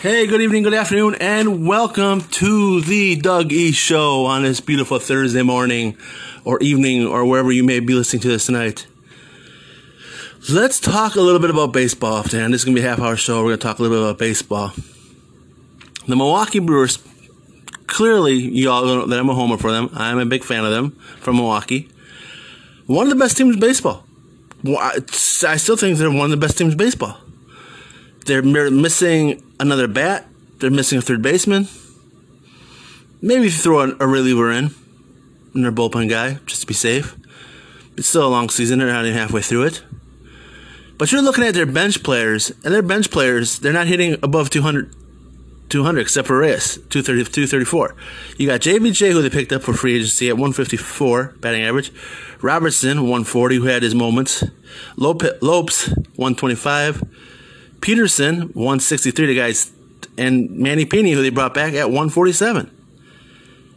Hey, good evening, good afternoon, and welcome to the Doug E Show on this beautiful Thursday morning or evening or wherever you may be listening to this tonight. Let's talk a little bit about baseball today. This is going to be a half hour show. We're going to talk a little bit about baseball. The Milwaukee Brewers, clearly, you all know that I'm a homer for them. I'm a big fan of them from Milwaukee. One of the best teams in baseball. I still think they're one of the best teams in baseball. They're missing another bat. They're missing a third baseman. Maybe if you throw a reliever in, and their bullpen guy, just to be safe. It's still a long season. They're not even halfway through it. But you're looking at their bench players, and their bench players, they're not hitting above 200, 200 except for Reyes, 230, 234. You got JBJ, who they picked up for free agency at 154 batting average. Robertson, 140, who had his moments. Lopes, 125. Peterson, 163, the guys, and Manny Piña, who they brought back at 147.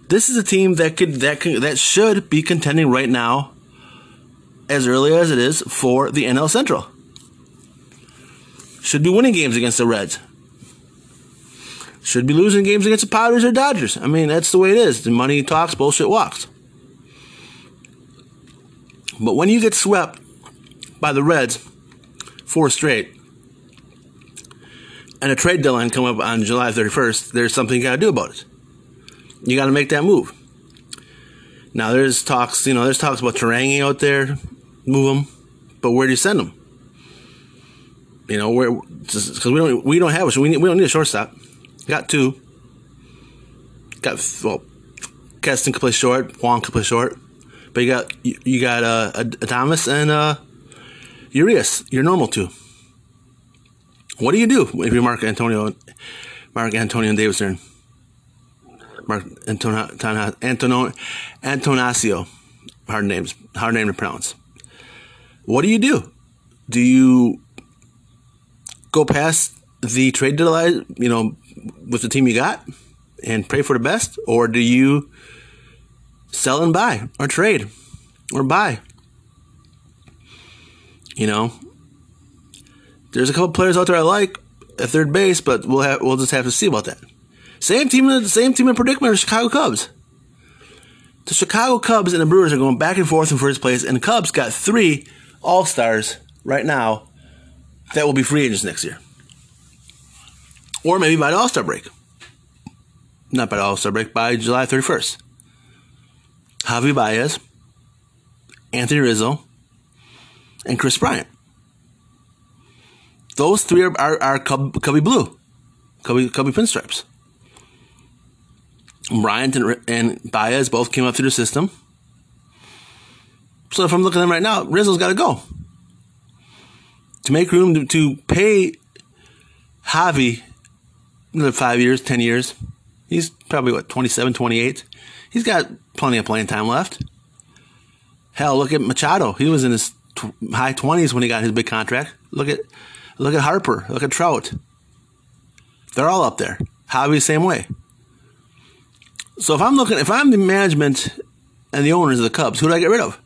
This is a team that could that could, that should be contending right now, as early as it is for the NL Central. Should be winning games against the Reds. Should be losing games against the Padres or Dodgers. I mean, that's the way it is. The money talks, bullshit walks. But when you get swept by the Reds four straight, and a trade deadline come up on July 31st, there's something you got to do about it. You got to make that move. Now there's talks, you know, there's talks about Turanghi out there, move him, but where do you send him? You know, where because we don't we don't have a we, need, we don't need a shortstop. Got two. Got well, Keston can play short, Wong can play short, but you got you, you got uh, a, a Thomas and uh, Urias, your normal two. What do you do if you're Mark Antonio, Mark Antonio Davidson, Mark Antonio, Antonio, Antonasio, hard names, hard name to pronounce. What do you do? Do you go past the trade deadline, you know, with the team you got and pray for the best, or do you sell and buy or trade or buy? You know, there's a couple players out there I like at third base, but we'll have we'll just have to see about that. Same team, the same team in predicament Chicago Cubs. The Chicago Cubs and the Brewers are going back and forth in first place, and the Cubs got three All Stars right now that will be free agents next year, or maybe by the All Star break. Not by the All Star break, by July 31st. Javi Baez, Anthony Rizzo, and Kris Bryant. Those three are, are, are Cub, Cubby Blue, Cubby, Cubby Pinstripes. Bryant and, and Baez both came up through the system. So if I'm looking at them right now, Rizzo's got to go. To make room to, to pay Javi another five years, 10 years, he's probably, what, 27, 28? He's got plenty of playing time left. Hell, look at Machado. He was in his tw- high 20s when he got his big contract. Look at Look at Harper. Look at Trout. They're all up there. Javi, same way. So if I'm looking, if I'm the management and the owners of the Cubs, who do I get rid of?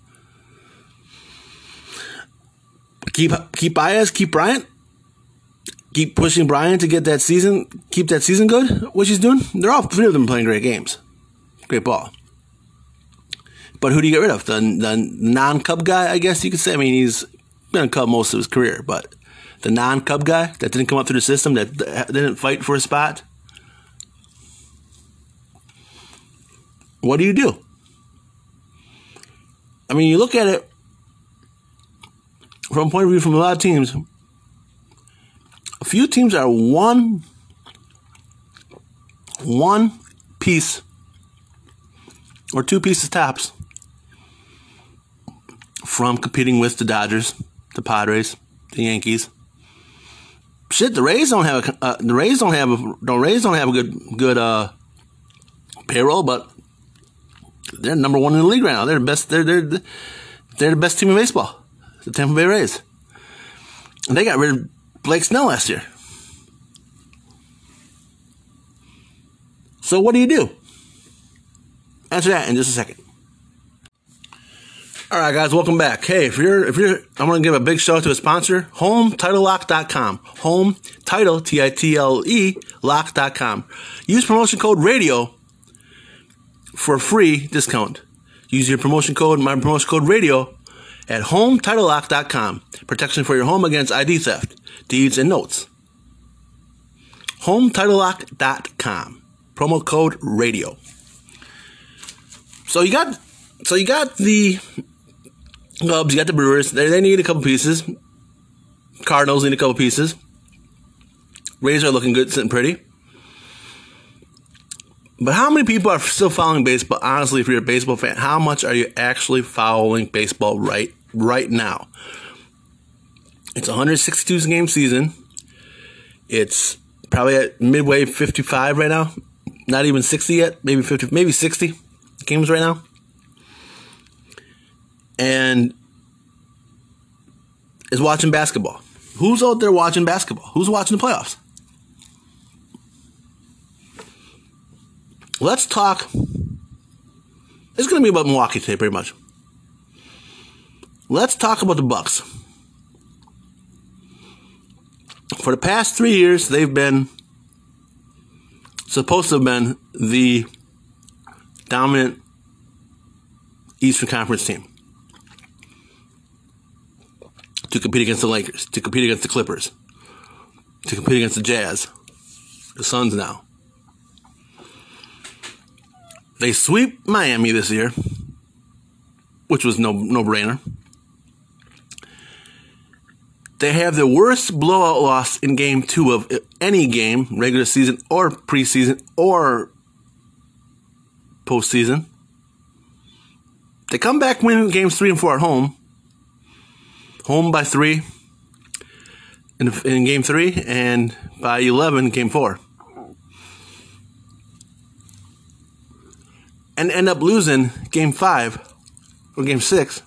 Keep keep Baez, keep Bryant, keep pushing Bryant to get that season, keep that season good. What she's doing? They're all three of them playing great games, great ball. But who do you get rid of? The the non Cub guy, I guess you could say. I mean, he's been a Cub most of his career, but the non Cub guy that didn't come up through the system, that didn't fight for a spot? What do you do? I mean, you look at it from a point of view from a lot of teams. A few teams are one one piece or two pieces tops from competing with the Dodgers, the Padres, the Yankees, shit, the Rays don't have a uh, the Rays don't have a the Rays don't have a good good uh, payroll, but they're number one in the league right now. They're the best. They're they're they're the best team in baseball. The Tampa Bay Rays, and they got rid of Blake Snell last year. So what do you do? Answer that in just a second. All right, guys, welcome back. Hey, if you're if you're, I'm going to give a big shout out to a sponsor, HomeTitleLock.com. Home Title T I T L E Lock.com. Use promotion code Radio for a free discount. Use your promotion code, my promotion code Radio, at HomeTitleLock.com. Protection for your home against ID theft, deeds, and notes. HomeTitleLock.com. Promo code Radio. So you got, so you got the Cubs, you got the Brewers. They, they need a couple pieces. Cardinals need a couple pieces. Rays are looking good, sitting pretty. But how many people are still following baseball? Honestly, if you're a baseball fan, how much are you actually following baseball right right now? It's 162 game season. It's probably at midway 55 right now. Not even 60 yet. Maybe 50, maybe 60 games right now and is watching basketball. Who's out there watching basketball? Who's watching the playoffs? Let's talk. It's going to be about Milwaukee today, pretty much. Let's talk about the Bucks. For the past three years, they've been supposed to have been the dominant Eastern Conference team to compete against the Lakers, to compete against the Clippers, to compete against the Jazz, the Suns now. They sweep Miami this year, which was no no brainer. They have the worst blowout loss in game two of any game, regular season or preseason or postseason. They come back winning games three and four at home home by three in, in game three and by 11 game four. And end up losing game five or game six.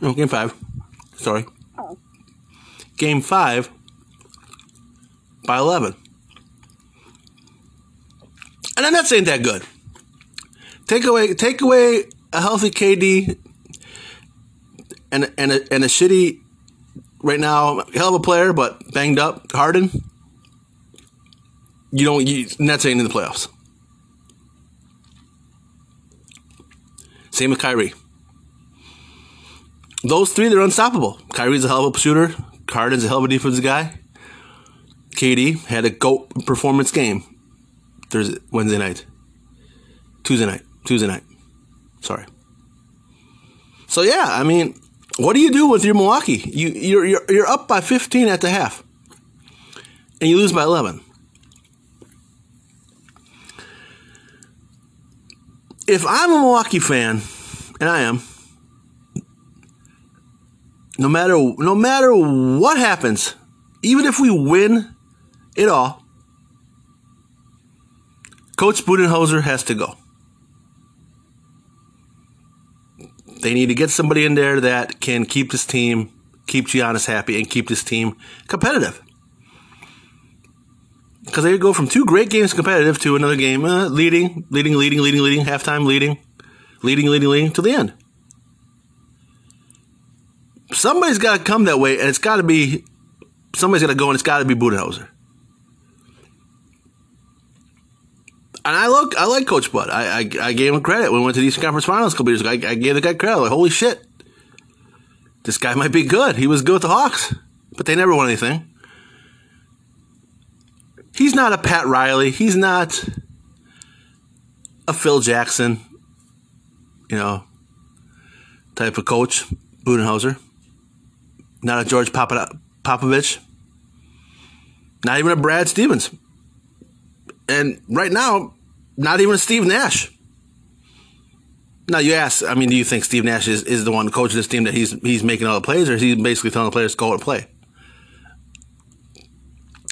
No, game five. Sorry. Game five by 11. And I'm not saying that good. Take away, take away a healthy KD and and a, and a shitty right now hell of a player but banged up Harden. You don't you not saying in the playoffs. Same with Kyrie. Those three, they're unstoppable. Kyrie's a hell of a shooter. Harden's a hell of a defensive guy. KD had a GOAT performance game Thursday, Wednesday night. Tuesday night. Tuesday night. Sorry. So yeah, I mean, what do you do with your Milwaukee? You you're you're, you're up by 15 at the half, and you lose by 11. If I'm a Milwaukee fan, and I am, no matter no matter what happens, even if we win it all, Coach Budenholzer has to go. They need to get somebody in there that can keep this team, keep Giannis happy, and keep this team competitive. Because they go from two great games competitive to another game uh, leading, leading, leading, leading, leading, halftime leading, leading, leading, leading to the end. Somebody's got to come that way, and it's got to be somebody's got to go, and it's got to be Budenholzer. And I look, I like Coach Bud. I, I, I gave him credit when we went to the Eastern Conference Finals a couple years ago. I, I gave the guy credit. Like, holy shit, this guy might be good. He was good with the Hawks, but they never won anything. He's not a Pat Riley. He's not a Phil Jackson, you know, type of coach, Budenholzer. Not a George Popovich. Not even a Brad Stevens. And right now, not even Steve Nash. Now you ask, I mean, do you think Steve Nash is, is the one coaching this team that he's he's making all the plays, or is he basically telling the players go and play?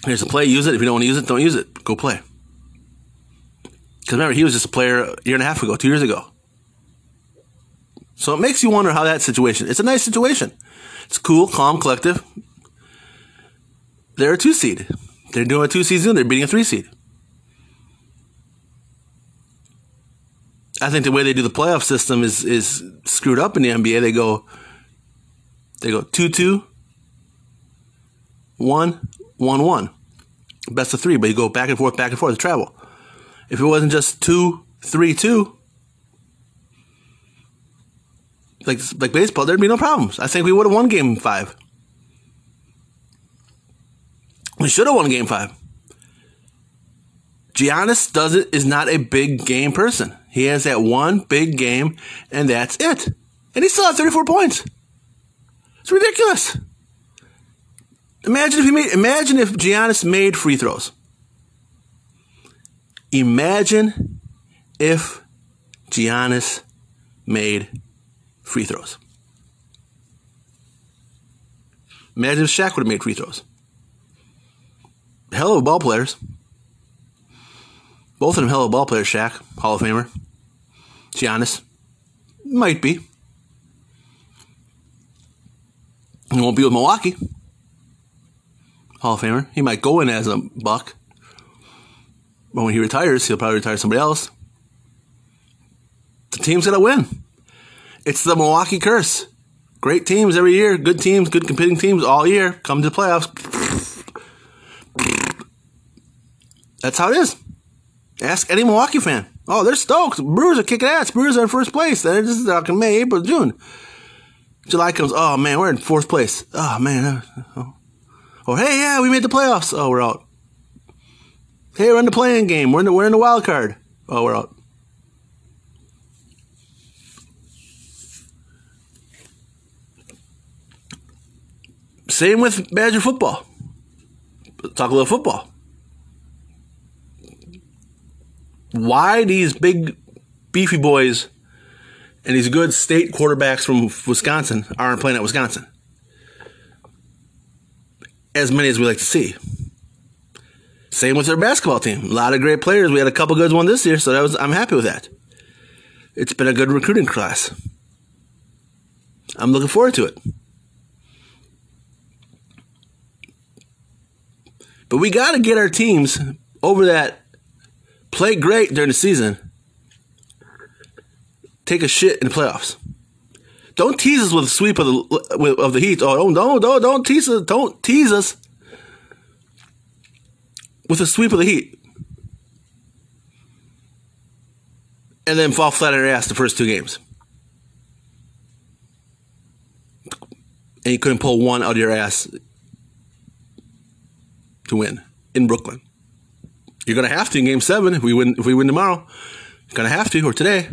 Here's a play, use it. If you don't want to use it, don't use it. Go play. Because remember, he was just a player a year and a half ago, two years ago. So it makes you wonder how that situation. It's a nice situation. It's cool, calm, collective. They're a two seed. They're doing a two seed. They're beating a three seed. I think the way they do the playoff system is is screwed up in the NBA. They go they go two two one one one. Best of three, but you go back and forth, back and forth, to travel. If it wasn't just two, three, two, like like baseball, there'd be no problems. I think we would have won game five. We should have won game five. Giannis does it is not a big game person. He has that one big game, and that's it. And he still has 34 points. It's ridiculous. Imagine if he made imagine if Giannis made free throws. Imagine if Giannis made free throws. Imagine if Shaq would have made free throws. Hell of ball players. Both of them hell of ball players, Shaq, Hall of Famer. Giannis. Might be. He won't be with Milwaukee. Hall of Famer. He might go in as a buck. But when he retires, he'll probably retire somebody else. The team's gonna win. It's the Milwaukee curse. Great teams every year, good teams, good competing teams all year come to the playoffs. That's how it is. Ask any Milwaukee fan. Oh, they're stoked. Brewers are kicking ass. Brewers are in first place. This is talking May, April, June. July comes. Oh man, we're in fourth place. Oh man. Oh. Hey, yeah, we made the playoffs. Oh, we're out. Hey, we're in the playing game. We're in the, we're in the wild card. Oh, we're out. Same with Badger football. Talk a little football. Why these big, beefy boys and these good state quarterbacks from Wisconsin aren't playing at Wisconsin? As many as we like to see. Same with their basketball team. A lot of great players. We had a couple good ones this year, so that was I'm happy with that. It's been a good recruiting class. I'm looking forward to it. But we got to get our teams over that play great during the season, take a shit in the playoffs. Don't tease us with a sweep of the of the Heat. Oh, don't don't don't tease us. Don't tease us with a sweep of the Heat, and then fall flat on your ass the first two games, and you couldn't pull one out of your ass to win in Brooklyn. You're gonna have to in Game Seven if we win. If we win tomorrow, you're gonna have to or today.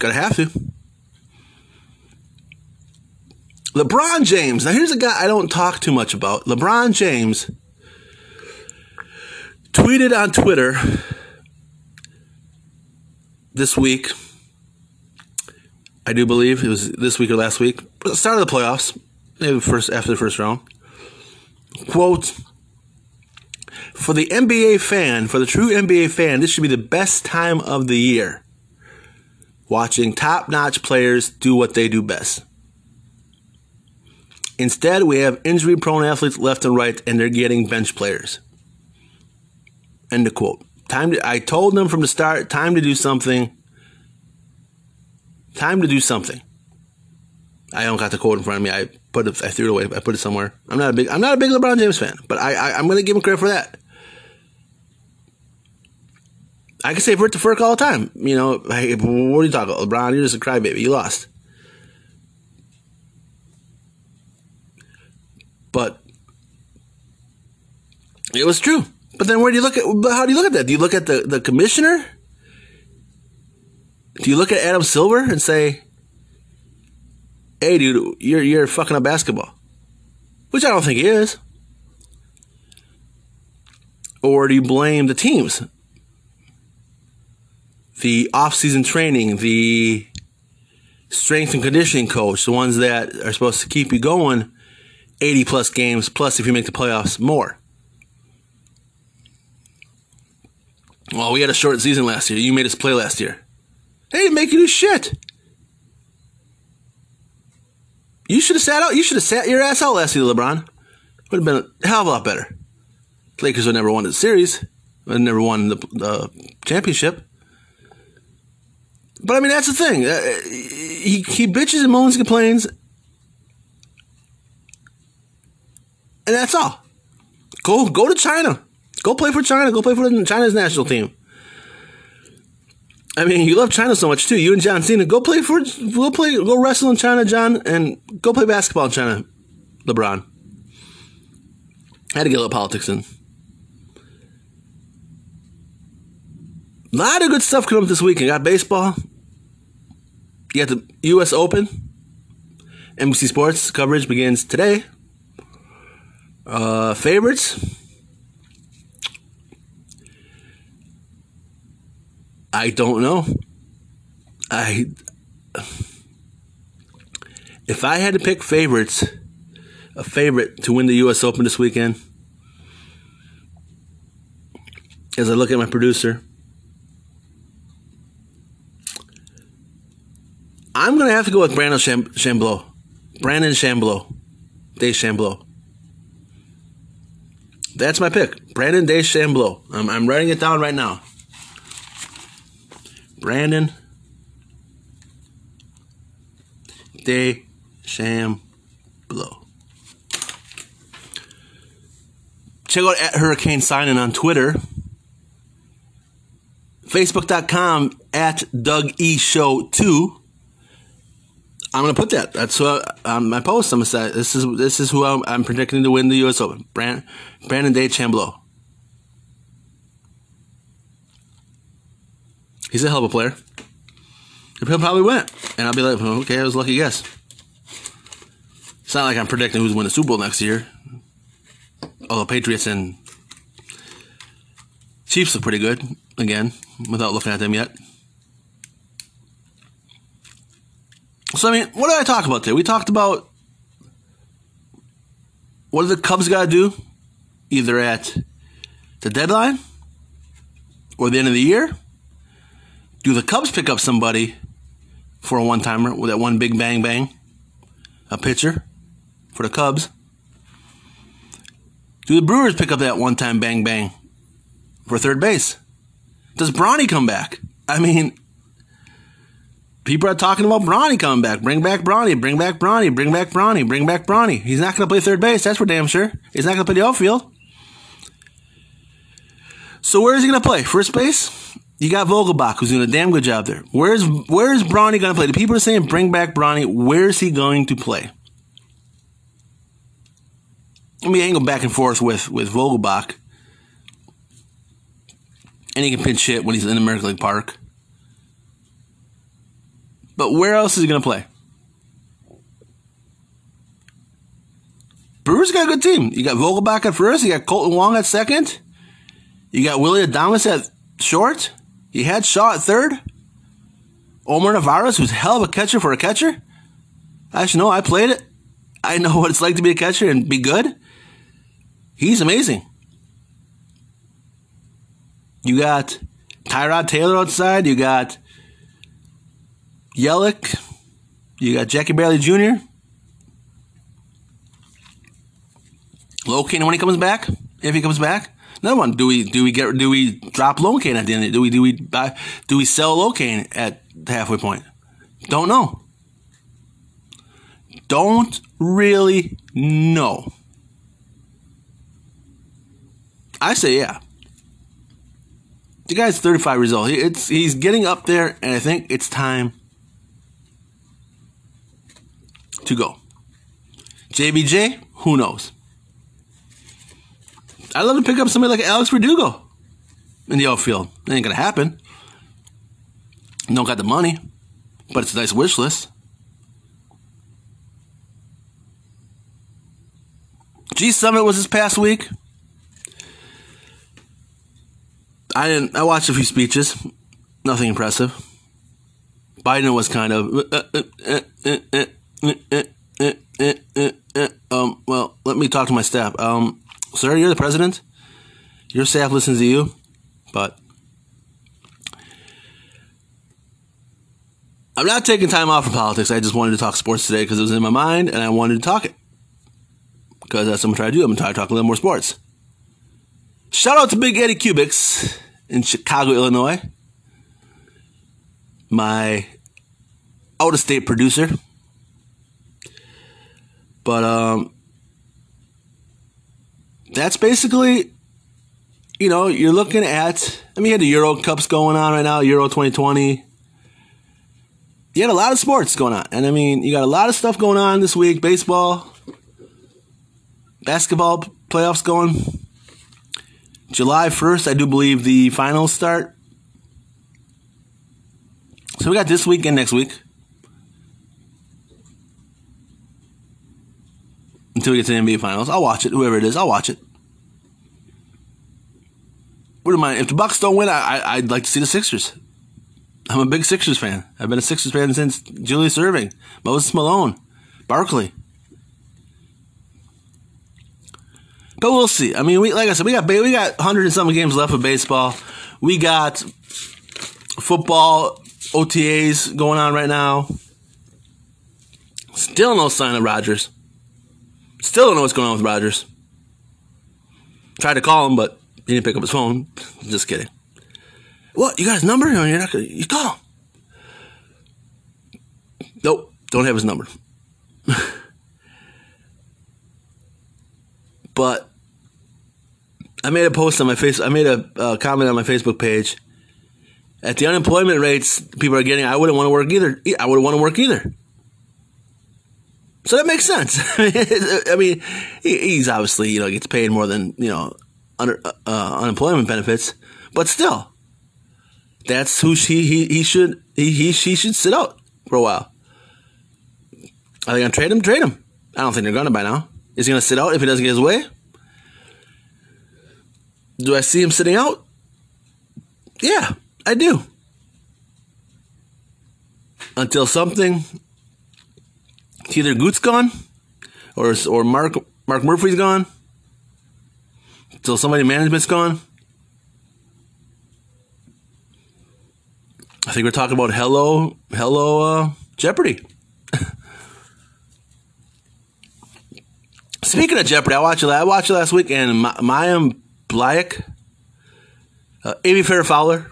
Gonna have to. LeBron James. Now, here's a guy I don't talk too much about. LeBron James tweeted on Twitter this week. I do believe it was this week or last week. Start of the playoffs, maybe first after the first round. Quote: For the NBA fan, for the true NBA fan, this should be the best time of the year watching top notch players do what they do best. Instead, we have injury prone athletes left and right, and they're getting bench players. End of quote. Time to, I told them from the start, time to do something. Time to do something. I don't got the quote in front of me. I put it, I threw it away. I put it somewhere. I'm not a big, I'm not a big LeBron James fan, but I, I am to give him credit for that. I can say Vert to Ferk all the time. You know, hey, what are you talking about? LeBron, you're just a crybaby. You lost. But it was true. But then where do you look at how do you look at that? Do you look at the, the commissioner? Do you look at Adam Silver and say, Hey dude, you're you're fucking up basketball? Which I don't think he is. Or do you blame the teams? the off-season training, the strength and conditioning coach, the ones that are supposed to keep you going 80 plus games, plus if you make the playoffs, more. Well, we had a short season last year. You made us play last year. They didn't make you do shit. You should have sat out. You should have sat your ass out last year, LeBron. Would have been a hell of a lot better. Lakers would never won the series. and never won the, the championship. But I mean, that's the thing. Uh, he he bitches and moans and complains, and that's all. Go go to China. Go play for China. Go play for China's national team. I mean, you love China so much too. You and John Cena, go play for, go play, go wrestle in China, John, and go play basketball in China, LeBron. I had to get a little politics in. A lot of good stuff coming up this weekend. You got baseball. You got the U.S. Open. NBC Sports coverage begins today. Uh, favorites. I don't know. I if I had to pick favorites, a favorite to win the U.S. Open this weekend, as I look at my producer, I'm gonna have to go with Brandon Cham- Chambleau, Brandon Chambleau, DeChambeau. That's my pick, Brandon DeChambeau. I'm, I'm writing it down right now. Brandon DeChambeau. Check out at Hurricane Signing on Twitter. Facebook.com at Doug E Show 2. I'm gonna put that. That's what um, my post. I'm gonna say this is this is who I'm, I'm predicting to win the U.S. Open. Brand, Brandon DeChambeau. He's a hell of a player. He'll probably win, and I'll be like, okay, I was a lucky guess. It's not like I'm predicting who's winning the Super Bowl next year. Although Patriots and Chiefs look pretty good again, without looking at them yet. So I mean, what did I talk about today? We talked about what do the Cubs got to do, either at the deadline or the end of the year. Do the Cubs pick up somebody for a one timer with that one big bang bang, a pitcher for the Cubs? Do the Brewers pick up that one time bang bang for third base? Does Bronny come back? I mean, people are talking about Bronny coming back. Bring back Bronny. Bring back Bronny. Bring back Bronny. Bring back Bronny. He's not going to play third base. That's for damn sure. He's not going to play the outfield. So where is he going to play? First base? You got Vogelbach, who's doing a damn good job there. Where's Where's Bronny going to play? The people are saying bring back Bronny. Where's he going to play? I mean, I can go back and forth with with Vogelbach, and he can pinch hit when he's in American League Park. But where else is he going to play? Brewers got a good team. You got Vogelbach at first. You got Kolten Wong at second. You got Willy Adames at short. You had Shaw at third. Omar Narvaez, who's hell of a catcher for a catcher. Actually, no, I played it. I know what it's like to be a catcher and be good. He's amazing. You got Tyrone Taylor outside. You got Yelich. You got Jackie Bradley Jr. Locaine when he comes back, if he comes back. Another one. Do we do we get do we drop Locaine at the end? Do we do we buy do we sell Locaine at the halfway point? Don't know. Don't really know. I say yeah. The guy's 35 years old. It's he's getting up there, and I think it's time to go. JBJ, who knows? I'd love to pick up somebody like Alex Verdugo in the outfield. It ain't gonna happen. Don't got the money, but it's a nice wish list. G Summit was this past week. I didn't. I watched a few speeches. Nothing impressive. Biden was kind of. um. Well, let me talk to my staff. Um, sir, you're the president. Your staff listens to you, but I'm not taking time off from politics. I just wanted to talk sports today because it was in my mind, and I wanted to talk it because that's what I'm trying to do. I'm trying to talk a little more sports. Shout out to Big Eddie Cubics in Chicago, Illinois. My out of state producer. But um that's basically you know, you're looking at I mean you had the Euro Cups going on right now, Euro 2020. You had a lot of sports going on. And I mean, you got a lot of stuff going on this week, baseball, basketball playoffs going. July 1st, I do believe the finals start. So we got this week and next week. Until we get to the NBA finals. I'll watch it, whoever it is, I'll watch it. Wouldn't mind. If the Bucks don't win, I, I, would like to see the Sixers. I'm a big Sixers fan. I've been a Sixers fan since Julius Erving, Moses Malone, Barkley. But we'll see. I mean, we like I said, we got we got hundred and something games left of baseball. We got football OTAs going on right now. Still no sign of Rodgers. Still don't know what's going on with Rogers. Tried to call him, but he didn't pick up his phone. Just kidding. What? You got his number? You're not gonna. You call him. Nope. Don't have his number. but I made a post on my face. I made a uh, comment on my Facebook page. At the unemployment rates people are getting, I wouldn't want to work either. I wouldn't want to work either. So that makes sense. I mean, he's obviously you know gets paid more than you know under, uh, unemployment benefits, but still, that's who she he, he should he, he she should sit out for a while. Are they gonna trade him? Trade him. I don't think they're gonna by now. Is he gonna sit out if he doesn't get his way? Do I see him sitting out? Yeah, I do. Until something, either Gute's gone, or or Mark Mark Murphy's gone. Until somebody management's gone. I think we're talking about Hello, Hello, uh, Jeopardy. Speaking of Jeopardy, I watched it. I watched it last week, and Mayim Bialik, uh, Amy Farrah Fowler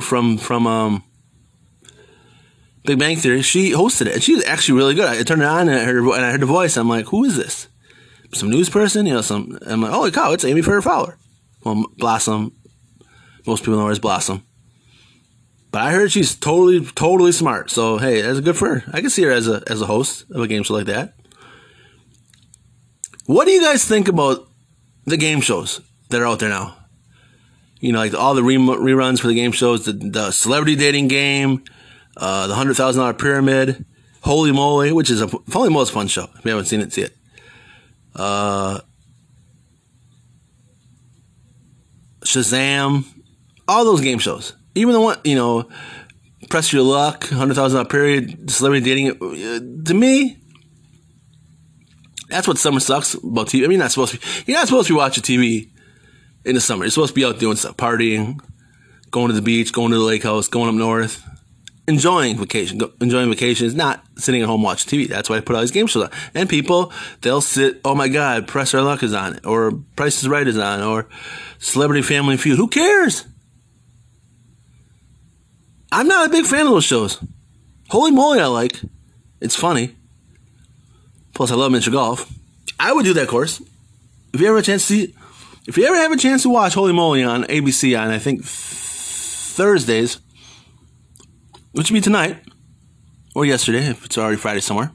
from from um, Big Bang Theory. She hosted it, and she's actually really good. I turned it on and I heard and I heard the voice. I'm like, who is this? Some news person, you know? Some. I'm like, holy cow, it's Amy Farrah Fowler. Well, Blossom. Most people know her as Blossom. But I heard she's totally, totally smart. So hey, that's good for her. I can see her as a as a host of a game show like that. What do you guys think about the game shows that are out there now? You know, like all the reruns for the game shows, the, the celebrity dating game, uh, the hundred thousand dollar pyramid, Holy Moly, which is a probably most fun show. If you haven't seen it, see it. Uh, Shazam, all those game shows even the one you know, press your luck, hundred thousand dollar period, celebrity dating. Uh, to me, that's what summer sucks about TV. I mean, you're not supposed to. Be, you're not supposed to be watching TV in the summer. You're supposed to be out doing stuff, partying, going to the beach, going to the lake house, going up north, enjoying vacation, enjoying vacation is not sitting at home watching TV. That's why I put all these game shows on. And people, they'll sit. Oh my God, Press Our Luck is on or Price is Right is on, or Celebrity Family Feud. Who cares? I'm not a big fan of those shows. Holy moly, I like. It's funny. Plus, I love miniature golf. I would do that course. If you ever have a chance to see, if you ever have a chance to watch Holy Moly on ABC on I think Thursdays, which would be tonight or yesterday if it's already Friday somewhere,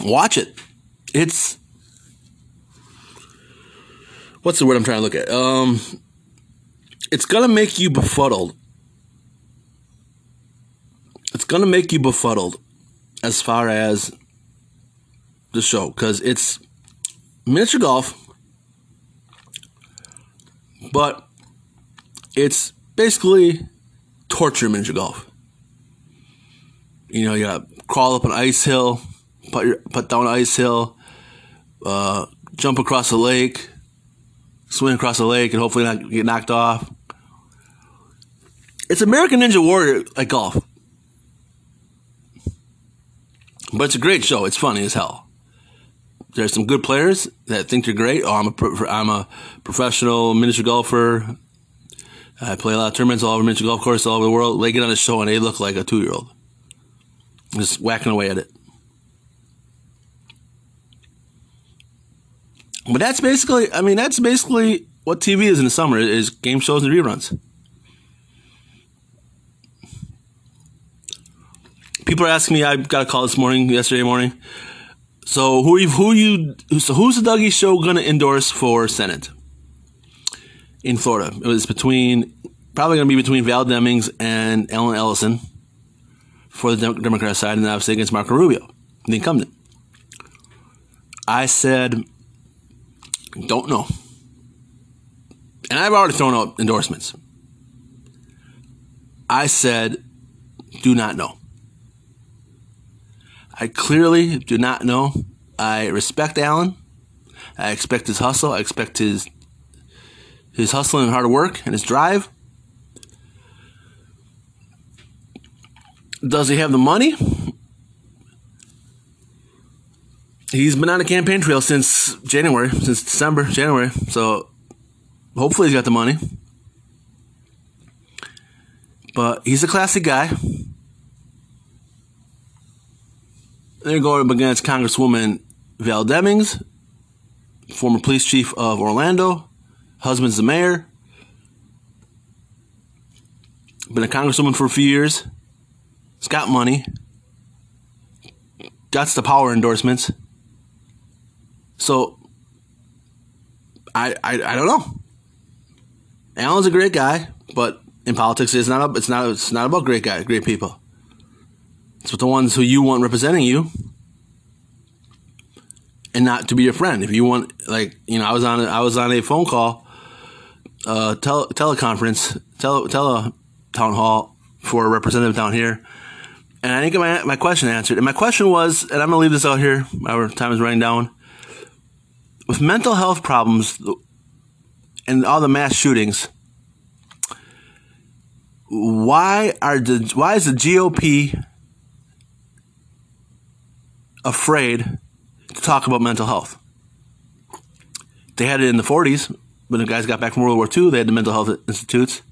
watch it. It's what's the word I'm trying to look at? Um, it's gonna make you befuddled it's to make you befuddled as far as the show because it's miniature golf, but it's basically torture miniature golf. You know, you got to crawl up an ice hill, put, your, put down an ice hill, uh, jump across a lake, swim across a lake, and hopefully not get knocked off. It's American Ninja Warrior like golf. But it's a great show. It's funny as hell. there's some good players that think they're great. Oh, I'm a I'm a professional miniature golfer. I play a lot of tournaments all over miniature golf course all over the world. They get on a show and they look like a two year old, just whacking away at it. But that's basically, I mean, that's basically what TV is in the summer is game shows and reruns. People are asking me. I got a call this morning, yesterday morning. So who? Who you? So who's the Dougie Show to endorse for Senate in Florida? It was between probably going to be between Val Demings and Allen Ellison for the Democrat side, and obviously against Marco Rubio, the incumbent. I said, don't know. And I've already thrown out endorsements. I said, do not know. I clearly do not know. I respect Allen. I expect his hustle. I expect his his hustling and hard work and his drive. Does he have the money? He's been on a campaign trail since January, since December, January. So hopefully he's got the money. But he's a classic guy. They're going up against Congresswoman Val Demings, former police chief of Orlando, husband's the mayor, been a congresswoman for a few years, has got money, got the power endorsements. So, I, I, I don't know. Allen's a great guy, but in politics, it's not it's not it's not about great guys, great people. It's with the ones who you want representing you and not to be your friend. If you want, like, you know, I was on, a, I was on a phone call, uh, tele, teleconference, tele, tele town hall for a representative down here. And I didn't get my, my question answered. And my question was, and I'm going to leave this out here, our time is running down. With mental health problems and all the mass shootings, why are the why is the GOP afraid to talk about mental health. They had it in the 40s when the guys got back from World War II. They had the mental health institutes.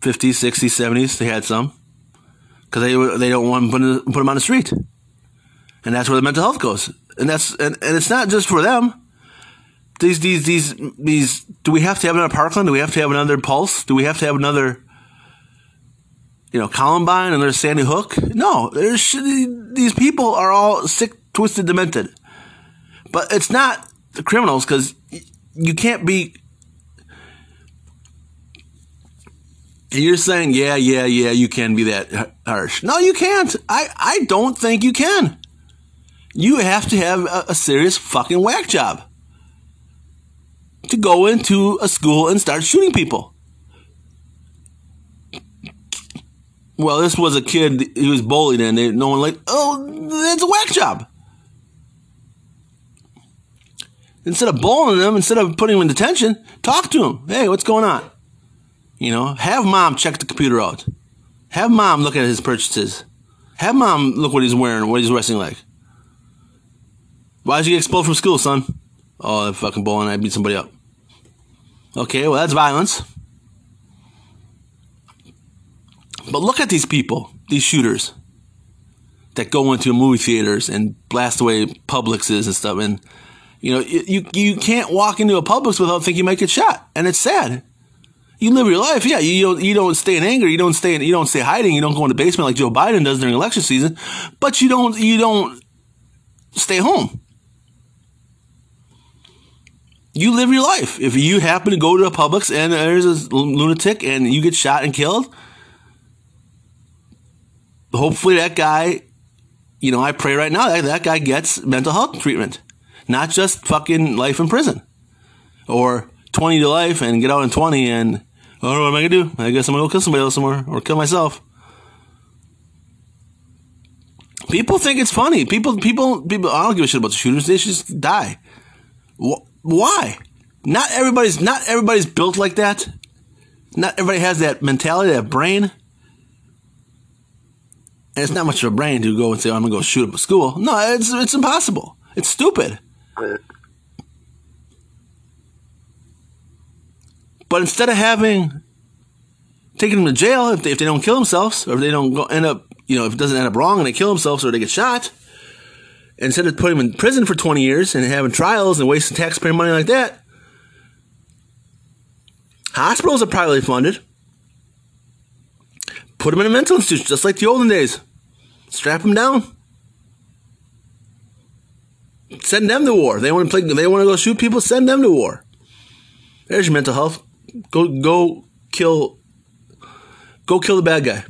50s, 60s, 70s, they had some because they they don't want to put, them on the street, and that's where the mental health goes. And that's and, and it's not just for them. These these these these. Do we have to have another Parkland? Do we have to have another Pulse? Do we have to have another? You know, Columbine, and another Sandy Hook. No, there's these people are all sick twisted, demented. But it's not the criminals because you can't be. And you're saying, yeah, yeah, yeah, you can be that harsh. No, you can't. I, I don't think you can. You have to have a, a serious fucking whack job to go into a school and start shooting people. Well, this was a kid, he was bullied, and they, no one like, oh, that's a whack job. Instead of bullying them, instead of putting them in detention, talk to them. Hey, what's going on? You know, have mom check the computer out. Have mom look at his purchases. Have mom look what he's wearing, what he's dressing like. Why did you get expelled from school, son? Oh, that fucking bowling, I beat somebody up. Okay, well, that's violence. But look at these people, these shooters that go into movie theaters and blast away Publixes and stuff. And you know, you you can't walk into a Publix without thinking you might get shot, and it's sad. You live your life, yeah. You don't you don't stay in anger. You don't stay in, you don't stay hiding. You don't go in the basement like Joe Biden does during election season, but you don't you don't stay home. You live your life. If you happen to go to a Publix and there's a lunatic and you get shot and killed, hopefully that guy, you know, I pray right now that that guy gets mental health treatment not just fucking life in prison or 20 to life and get out in 20 and, oh, what am I going to do? I guess I'm going to go kill somebody else somewhere or kill myself. People think it's funny. People, people, people, I don't give a shit about the shooters. They should just die. Why? Not everybody's, not everybody's built like that. Not everybody has that mentality, that brain. And it's not much of a brain to go and say, oh, I'm going to go shoot up a school. No, it's, it's impossible. It's stupid. But instead of having taking them to jail if they, if they don't kill themselves or if they don't go, end up, you know, if it doesn't end up wrong and they kill themselves or they get shot, instead of putting them in prison for 20 years and having trials and wasting taxpayer money like that, hospitals are privately funded. Put them in a mental institution, just like the olden days. Strap them down. Send them to war. They want to play. They want to go shoot people. Send them to war. There's your mental health. Go go kill. Go kill the bad guy.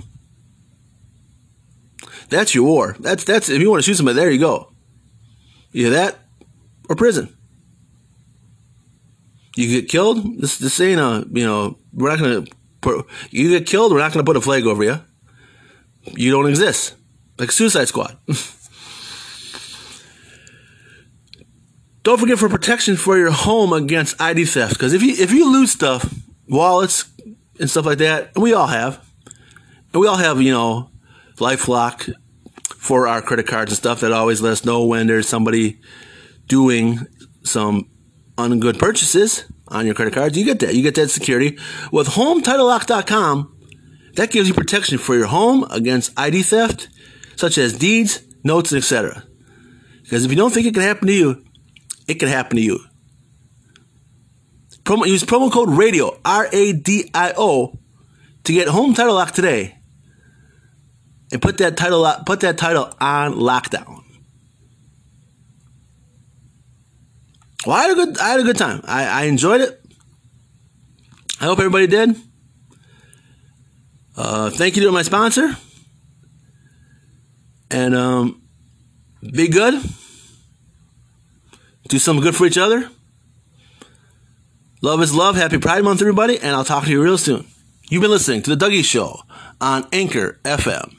That's your war. That's that's if you want to shoot somebody, there you go. Either that or prison. You get killed. This this ain't a you know we're not gonna. Put, you get killed. We're not gonna put a flag over you. You don't exist. Like Suicide Squad. Don't forget for protection for your home against ID theft. Because if you if you lose stuff, wallets and stuff like that, and we all have, and we all have, you know, LifeLock for our credit cards and stuff that always let us know when there's somebody doing some ungood purchases on your credit cards. You get that. You get that security with HomeTitleLock.com. That gives you protection for your home against ID theft, such as deeds, notes, etc. Because if you don't think it can happen to you, it can happen to you. Promo, use promo code RADIO, R A D I O, to get home title lock today. And put that title put that title on lockdown. Well, I had a good I had a good time. I, I enjoyed it. I hope everybody did. Uh, thank you to my sponsor. And um, be good do something good for each other. Love is love. Happy Pride Month, everybody, and I'll talk to you real soon. You've been listening to The Dougie Show on Anchor FM.